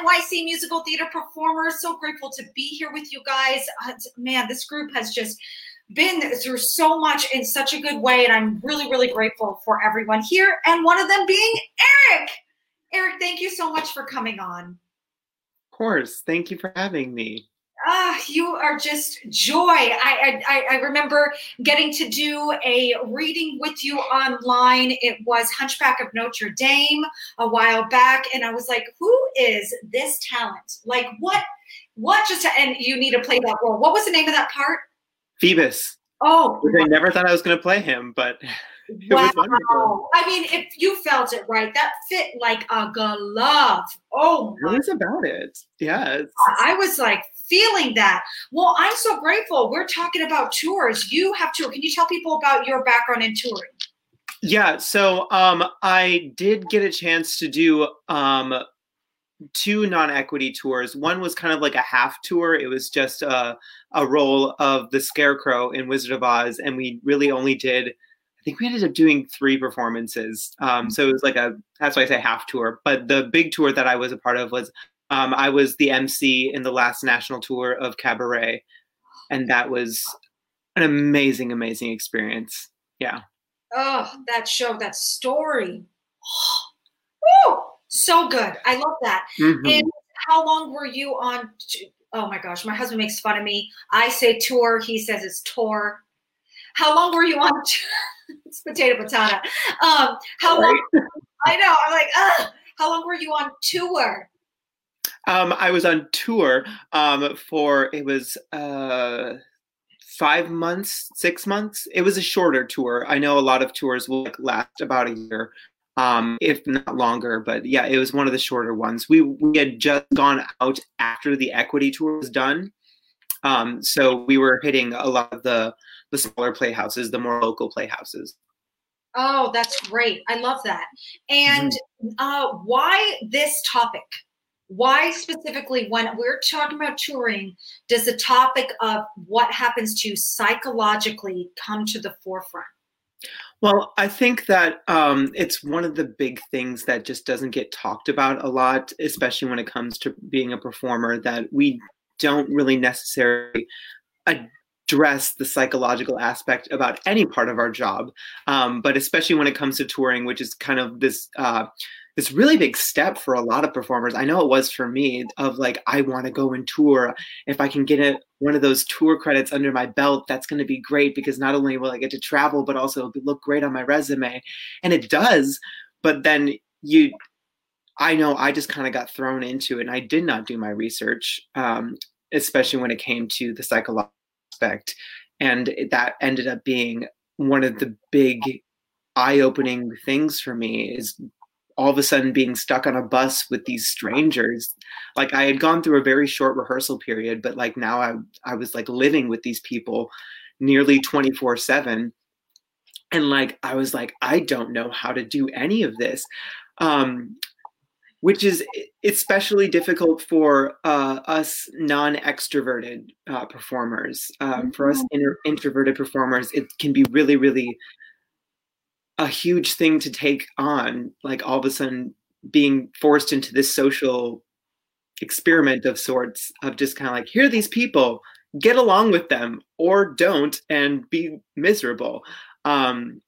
NYC musical theater performers? So grateful to be here with you guys. Uh, man, this group has just been through so much in such a good way, and I'm really, really grateful for everyone here, and one of them being Eric. Eric, thank you so much for coming on. Of course. Thank you for having me. Ah, you are just joy. I, I I remember getting to do a reading with you online. It was Hunchback of Notre Dame a while back, and I was like, "Who is this talent? Like, what? What just?" And you need to play that role. What was the name of that part? Phoebus. Oh, I never thought I was going to play him, but wow. I mean, if you felt it right, that fit like a glove. Oh, my. was about it. Yes. I was like feeling that. Well, I'm so grateful. We're talking about tours. You have tour. Can you tell people about your background in touring? Yeah, so um, I did get a chance to do um, two non-equity tours. One was kind of like a half tour. It was just a, a role of the Scarecrow in Wizard of Oz, and we really only did. I think we ended up doing three performances. Um, so it was like a that's why I say half tour. But the big tour that I was a part of was um, I was the MC in the last national tour of Cabaret, and that was an amazing, amazing experience. Yeah. Oh, that show, that story. Oh, so good. I love that. Mm-hmm. And how long were you on? Oh my gosh, my husband makes fun of me. I say tour, he says it's tour. How long were you on? it's potato patata. Um, how right. long? I know. I'm like, Ugh. how long were you on tour? Um, I was on tour um, for it was uh, five months, six months. It was a shorter tour. I know a lot of tours will last about a year, um, if not longer. But yeah, it was one of the shorter ones. We we had just gone out after the equity tour was done, um, so we were hitting a lot of the the smaller playhouses, the more local playhouses. Oh, that's great! I love that. And mm-hmm. uh, why this topic? Why specifically when we're talking about touring does the topic of what happens to you psychologically come to the forefront? Well i think that um, it's one of the big things that just doesn't get talked about a lot especially when it comes to being a performer that we don't really necessarily address the psychological aspect about any part of our job. Um, but especially when it comes to touring which is kind of this uh, this really big step for a lot of performers. I know it was for me of like, I want to go and tour. If I can get a, one of those tour credits under my belt, that's going to be great because not only will I get to travel, but also it'll look great on my resume. And it does. But then you, I know I just kind of got thrown into it and I did not do my research, um, especially when it came to the psychological aspect. And that ended up being one of the big eye-opening things for me is all of a sudden being stuck on a bus with these strangers like i had gone through a very short rehearsal period but like now i i was like living with these people nearly 24 7 and like i was like i don't know how to do any of this um which is especially difficult for uh, us non-extroverted uh, performers. Um, for us mm-hmm. inter- introverted performers, it can be really, really a huge thing to take on like all of a sudden being forced into this social experiment of sorts of just kind of like here are these people get along with them or don't and be miserable. Um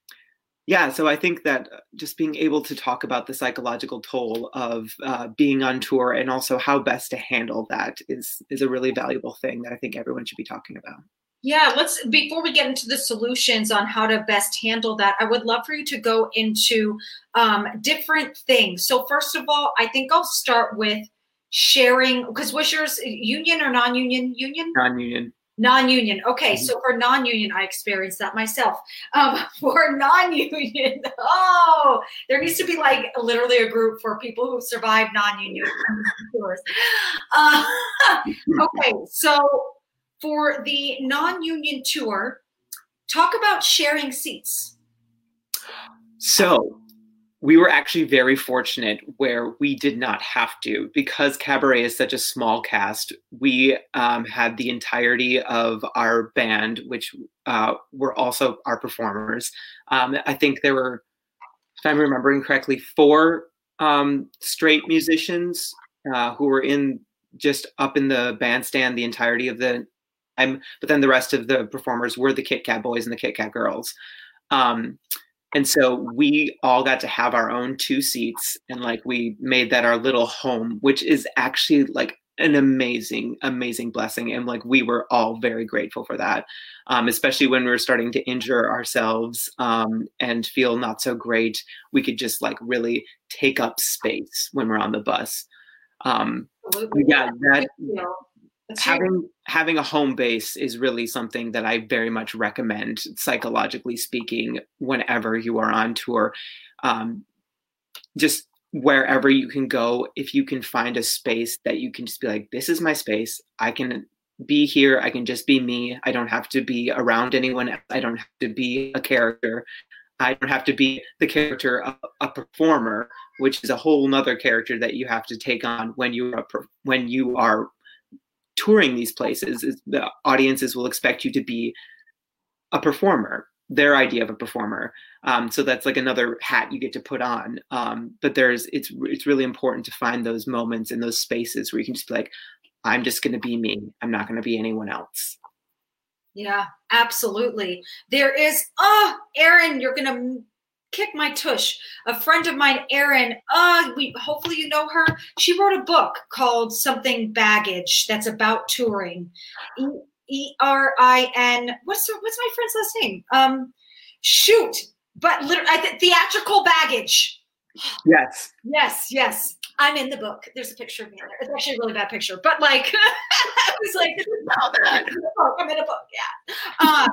yeah so i think that just being able to talk about the psychological toll of uh, being on tour and also how best to handle that is is a really valuable thing that i think everyone should be talking about yeah, let's before we get into the solutions on how to best handle that, I would love for you to go into um, different things. So, first of all, I think I'll start with sharing because was yours union or non-union? Union. Non-union. Non-union. Okay, mm-hmm. so for non-union, I experienced that myself. Um, for non-union, oh, there needs to be like literally a group for people who survive non-union. Uh, okay, so for the non-union tour, talk about sharing seats. So we were actually very fortunate where we did not have to because cabaret is such a small cast we um, had the entirety of our band which uh, were also our performers um, i think there were if i'm remembering correctly four um, straight musicians uh, who were in just up in the bandstand the entirety of the but then the rest of the performers were the kit kat boys and the kit kat girls. Um, and so we all got to have our own two seats and like we made that our little home which is actually like an amazing amazing blessing. And like we were all very grateful for that um, especially when we were starting to injure ourselves um, and feel not so great we could just like really take up space when we're on the bus. Um, yeah that having having a home base is really something that I very much recommend, psychologically speaking, whenever you are on tour. Um, just wherever you can go, if you can find a space that you can just be like, this is my space. I can be here. I can just be me. I don't have to be around anyone. Else. I don't have to be a character. I don't have to be the character of a performer, which is a whole nother character that you have to take on when you are when you are touring these places is the audiences will expect you to be a performer their idea of a performer. Um, so that's like another hat you get to put on. Um, but there's it's it's really important to find those moments in those spaces where you can just be like i'm just going to be me. I'm not going to be anyone else. Yeah absolutely. There is oh aaron you're going to kick my tush. A friend of mine, Erin, uh, we hopefully you know her. She wrote a book called Something Baggage that's about touring. E R I N. What's what's my friend's last name? Um, shoot, but literally, I th- theatrical baggage. Yes. Yes. Yes. I'm in the book. There's a picture of me in there. It's actually a really bad picture, but like, I was like, I'm in a book. Yeah. Um,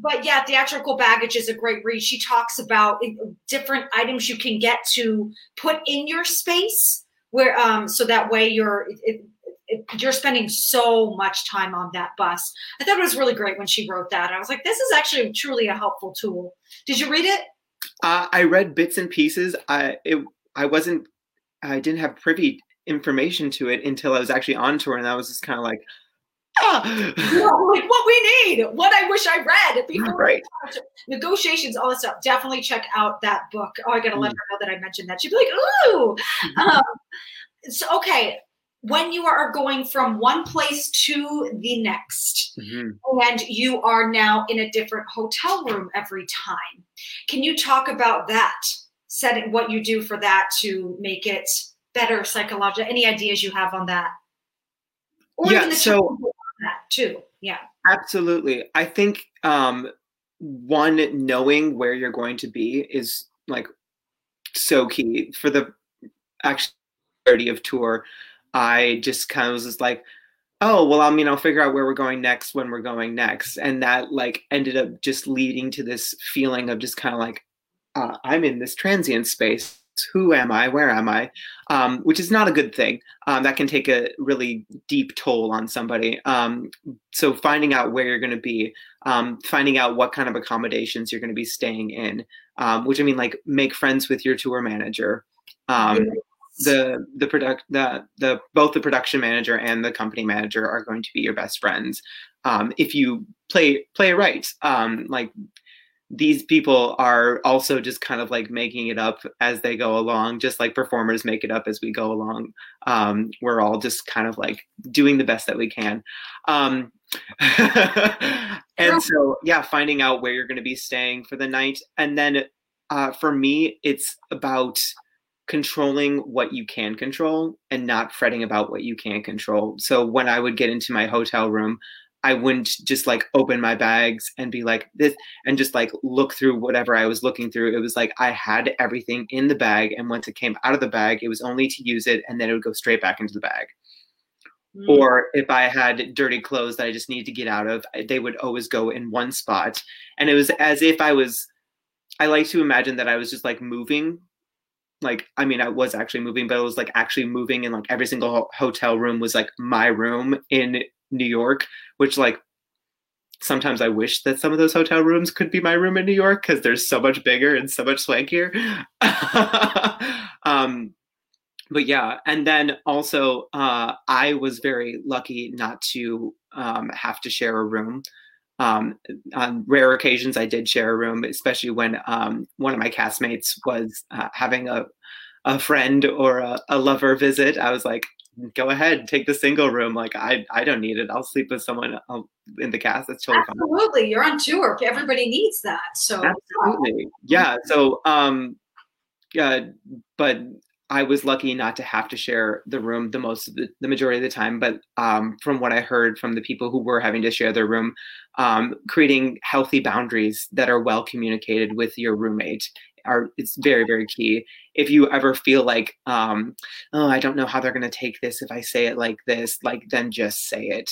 but yeah, theatrical baggage is a great read. She talks about different items you can get to put in your space, where um, so that way you're it, it, you're spending so much time on that bus. I thought it was really great when she wrote that. I was like, this is actually truly a helpful tool. Did you read it? Uh, I read bits and pieces. I it, I wasn't I didn't have privy information to it until I was actually on tour, and I was just kind of like, like what we need, what I wish I read before right. negotiations, all this stuff. Definitely check out that book. Oh, I gotta let mm. her know that I mentioned that. She'd be like, ooh. um, so okay, when you are going from one place to the next, mm-hmm. and you are now in a different hotel room every time, can you talk about that? Setting what you do for that to make it better psychologically. Any ideas you have on that? Or yeah, so too. Yeah. Absolutely. I think um, one knowing where you're going to be is like so key for the actuality of tour. I just kind of was just like, oh well, I mean, I'll figure out where we're going next when we're going next, and that like ended up just leading to this feeling of just kind of like, uh, I'm in this transient space who am I? Where am I? Um, which is not a good thing. Um, that can take a really deep toll on somebody. Um, so finding out where you're going to be, um, finding out what kind of accommodations you're going to be staying in, um, which I mean, like make friends with your tour manager. Um, the the product the the both the production manager and the company manager are going to be your best friends if you play play right. like these people are also just kind of like making it up as they go along, just like performers make it up as we go along. Um, we're all just kind of like doing the best that we can. Um, and so, yeah, finding out where you're going to be staying for the night. And then uh, for me, it's about controlling what you can control and not fretting about what you can't control. So when I would get into my hotel room, I wouldn't just like open my bags and be like this and just like look through whatever I was looking through. It was like I had everything in the bag, and once it came out of the bag, it was only to use it, and then it would go straight back into the bag. Mm. Or if I had dirty clothes that I just needed to get out of, they would always go in one spot. And it was as if I was, I like to imagine that I was just like moving. Like, I mean, I was actually moving, but it was like actually moving, and like every single ho- hotel room was like my room in New York, which like sometimes I wish that some of those hotel rooms could be my room in New York because they're so much bigger and so much swankier. um, but yeah, and then also uh, I was very lucky not to um, have to share a room. Um, on rare occasions, I did share a room, especially when um, one of my castmates was uh, having a a friend or a, a lover visit. I was like, go ahead, take the single room. Like I, I don't need it. I'll sleep with someone uh, in the cast. That's totally absolutely. Fine. You're on tour. Everybody needs that. So absolutely, yeah. So um, yeah, but I was lucky not to have to share the room the most the, the majority of the time. But um, from what I heard from the people who were having to share their room, um, creating healthy boundaries that are well communicated with your roommate are it's very very key. If you ever feel like um oh i don't know how they're going to take this if i say it like this like then just say it.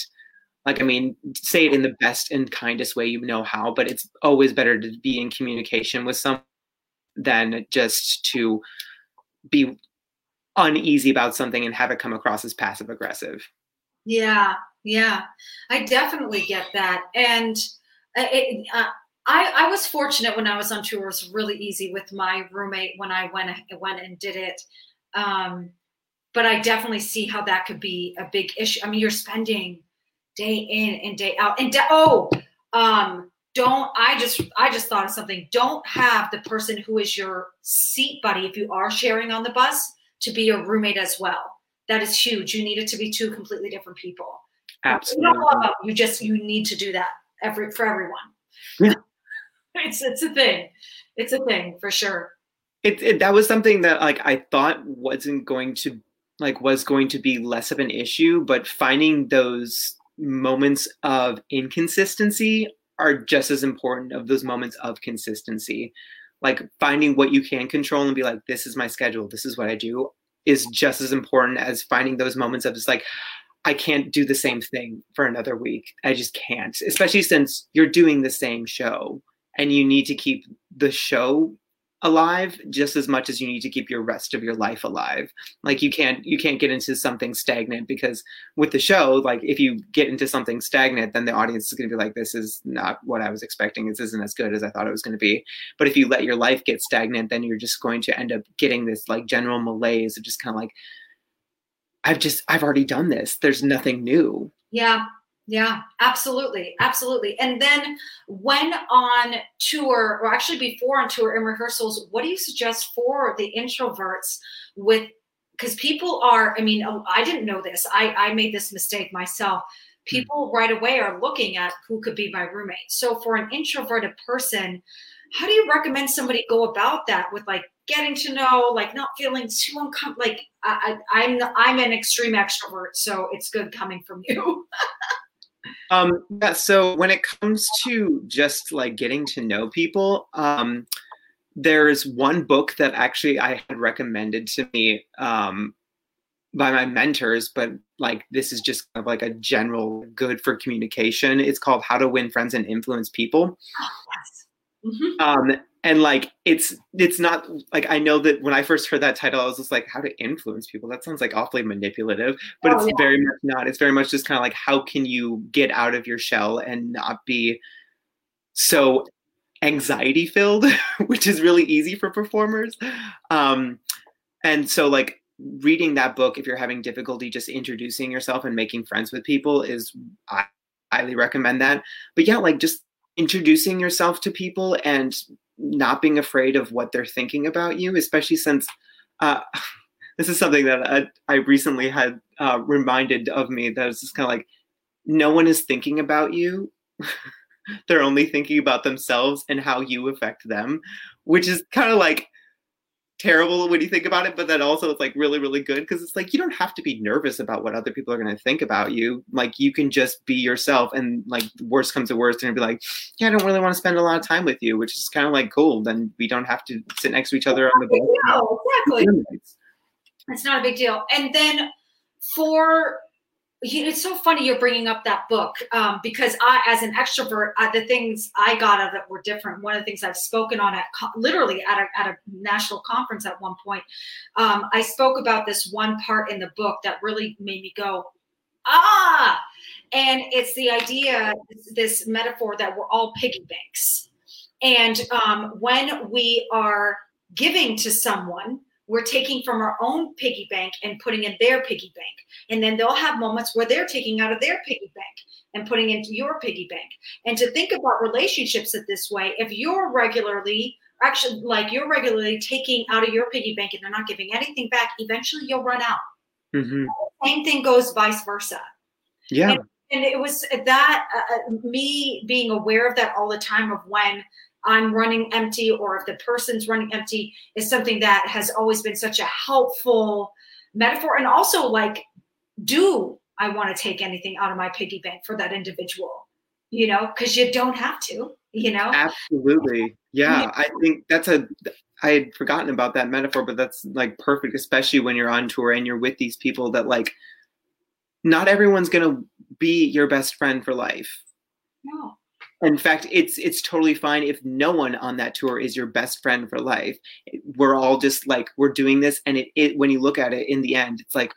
Like i mean say it in the best and kindest way you know how but it's always better to be in communication with someone than just to be uneasy about something and have it come across as passive aggressive. Yeah yeah. I definitely get that. And uh, it, uh, I, I was fortunate when I was on tour. It was really easy with my roommate when I went went and did it. Um, but I definitely see how that could be a big issue. I mean, you're spending day in and day out, and de- oh, um, don't I just I just thought of something. Don't have the person who is your seat buddy if you are sharing on the bus to be your roommate as well. That is huge. You need it to be two completely different people. Absolutely. You, you just you need to do that every for everyone. Yeah. it's it's a thing. It's a thing for sure. It, it that was something that like I thought wasn't going to like was going to be less of an issue, but finding those moments of inconsistency are just as important of those moments of consistency. Like finding what you can control and be like, this is my schedule, this is what I do, is just as important as finding those moments of just like, I can't do the same thing for another week. I just can't, especially since you're doing the same show and you need to keep the show alive just as much as you need to keep your rest of your life alive. Like you can't you can't get into something stagnant because with the show like if you get into something stagnant then the audience is going to be like this is not what i was expecting. This isn't as good as i thought it was going to be. But if you let your life get stagnant then you're just going to end up getting this like general malaise of just kind of like i've just i've already done this. There's nothing new. Yeah yeah, absolutely. Absolutely. And then when on tour, or actually before on tour in rehearsals, what do you suggest for the introverts with because people are, I mean, oh, I didn't know this. I, I made this mistake myself. Hmm. People right away are looking at who could be my roommate. So for an introverted person, how do you recommend somebody go about that with like getting to know, like not feeling too uncomfortable? Like I, I, I'm I'm an extreme extrovert, so it's good coming from you. Um, yeah, so when it comes to just like getting to know people, um, there's one book that actually I had recommended to me um, by my mentors, but like this is just kind of like a general good for communication. It's called How to Win Friends and Influence People. Yes. Mm-hmm. Um, and like it's it's not like I know that when I first heard that title, I was just like, how to influence people. That sounds like awfully manipulative, but oh, it's yeah. very much not. It's very much just kind of like how can you get out of your shell and not be so anxiety filled, which is really easy for performers. Um, and so like reading that book, if you're having difficulty just introducing yourself and making friends with people, is I highly recommend that. But yeah, like just introducing yourself to people and not being afraid of what they're thinking about you, especially since uh, this is something that I, I recently had uh, reminded of me that it's just kind of like no one is thinking about you. they're only thinking about themselves and how you affect them, which is kind of like terrible when you think about it, but then also it's like really, really good because it's like you don't have to be nervous about what other people are going to think about you. Like you can just be yourself, and like worst comes to worst, and be like, yeah, I don't really want to spend a lot of time with you, which is kind of like cool. Then we don't have to sit next to each other on the bus. Exactly. It's not a big deal. And then for it's so funny you're bringing up that book um, because I, as an extrovert, uh, the things I got out of it were different. One of the things I've spoken on at literally at a, at a national conference at one point, um, I spoke about this one part in the book that really made me go, ah, and it's the idea, this metaphor that we're all piggy banks, and um, when we are giving to someone we're taking from our own piggy bank and putting in their piggy bank. And then they'll have moments where they're taking out of their piggy bank and putting into your piggy bank. And to think about relationships in this way, if you're regularly, actually, like you're regularly taking out of your piggy bank and they're not giving anything back, eventually you'll run out. Mm-hmm. Same thing goes vice versa. Yeah. And, and it was that, uh, uh me being aware of that all the time of when I'm running empty or if the person's running empty is something that has always been such a helpful metaphor. And also, like, do I want to take anything out of my piggy bank for that individual? You know, because you don't have to, you know? Absolutely. Yeah. yeah. I think that's a, I had forgotten about that metaphor, but that's like perfect, especially when you're on tour and you're with these people that, like, not everyone's going to be your best friend for life. No in fact it's it's totally fine if no one on that tour is your best friend for life. We're all just like we're doing this and it, it when you look at it in the end it's like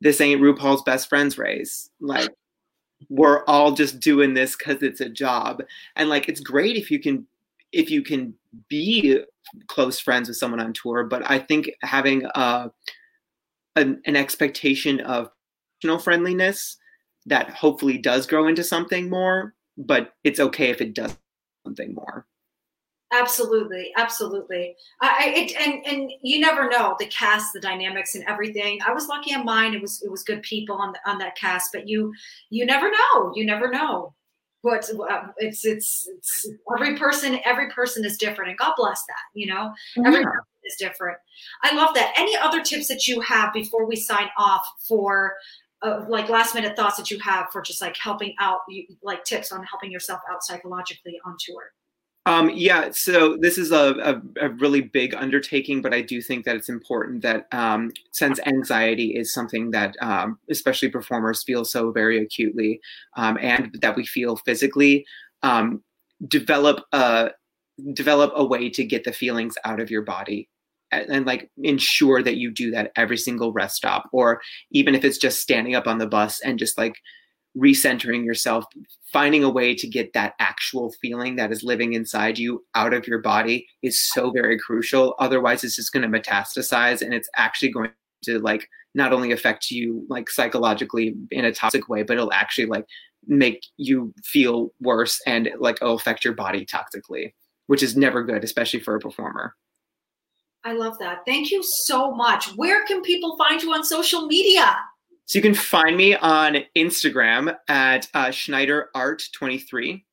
this ain't rupaul's best friends race. Like we're all just doing this because it's a job. And like it's great if you can if you can be close friends with someone on tour but i think having a an, an expectation of personal friendliness that hopefully does grow into something more but it's okay if it does something more. Absolutely absolutely. I it, and and you never know the cast the dynamics and everything. I was lucky on mine it was it was good people on the, on that cast but you you never know you never know what uh, it's it's it's every person every person is different and god bless that you know? Every yeah. person is different. I love that. Any other tips that you have before we sign off for like last minute thoughts that you have for just like helping out like tips on helping yourself out psychologically on tour? Um, yeah, so this is a, a, a, really big undertaking, but I do think that it's important that um, since anxiety is something that um, especially performers feel so very acutely um, and that we feel physically, um, develop a develop a way to get the feelings out of your body and, like ensure that you do that every single rest stop or even if it's just standing up on the bus and just like recentering yourself finding a way to get that actual feeling that is living inside you out of your body is so very crucial. Otherwise it's just going to metastasize and it's actually going to like not only affect you like psychologically in a toxic way but it'll actually like make you feel worse and like it'll affect your body toxically which is never good especially for a performer I love that. Thank you so much. Where can people find you on social media? So you can find me on Instagram at uh, Schneider Art 23.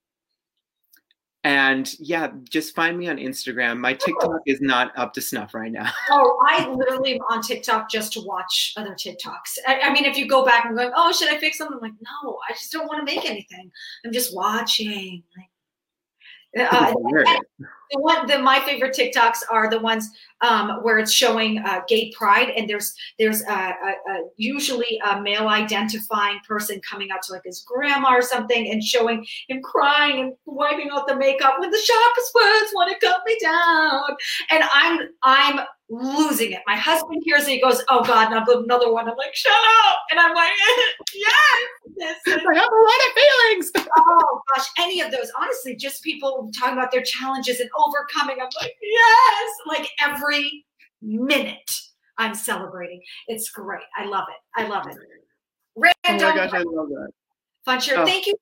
And yeah, just find me on Instagram. My TikTok is not up to snuff right now. Oh, I literally am on TikTok just to watch other TikToks. I, I mean, if you go back and go, oh, should I fix something? I'm like, no, I just don't want to make anything. I'm just watching. Like, uh, the one the my favorite TikToks are the ones um, where it's showing uh, gay pride, and there's there's a, a, a usually a male identifying person coming out to like his grandma or something, and showing him crying and wiping out the makeup when the sharpest words want to cut me down, and I'm I'm losing it. My husband hears it, he goes, "Oh God, not another one." I'm like, "Shut up!" And I'm like, "Yes, I have a lot of feelings." oh gosh, any of those, honestly, just people talking about their challenges and overcoming. I'm like, "Yes!" Like every minute, I'm celebrating. It's great. I love it. I love it. Random. Oh my gosh, I love that. Fun Oh. Thank you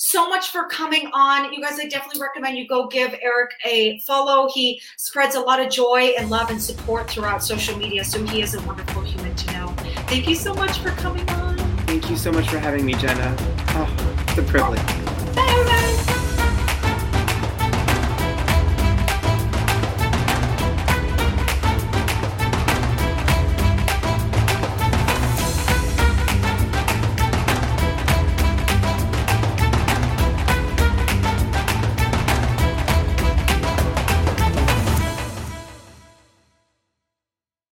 so much for coming on. You guys, I definitely recommend you go give Eric a follow. He spreads a lot of joy and love and support throughout social media. So he is a wonderful human to know. Thank you so much for coming on. Thank you so much for having me, Jenna. Ah, oh, it's a privilege.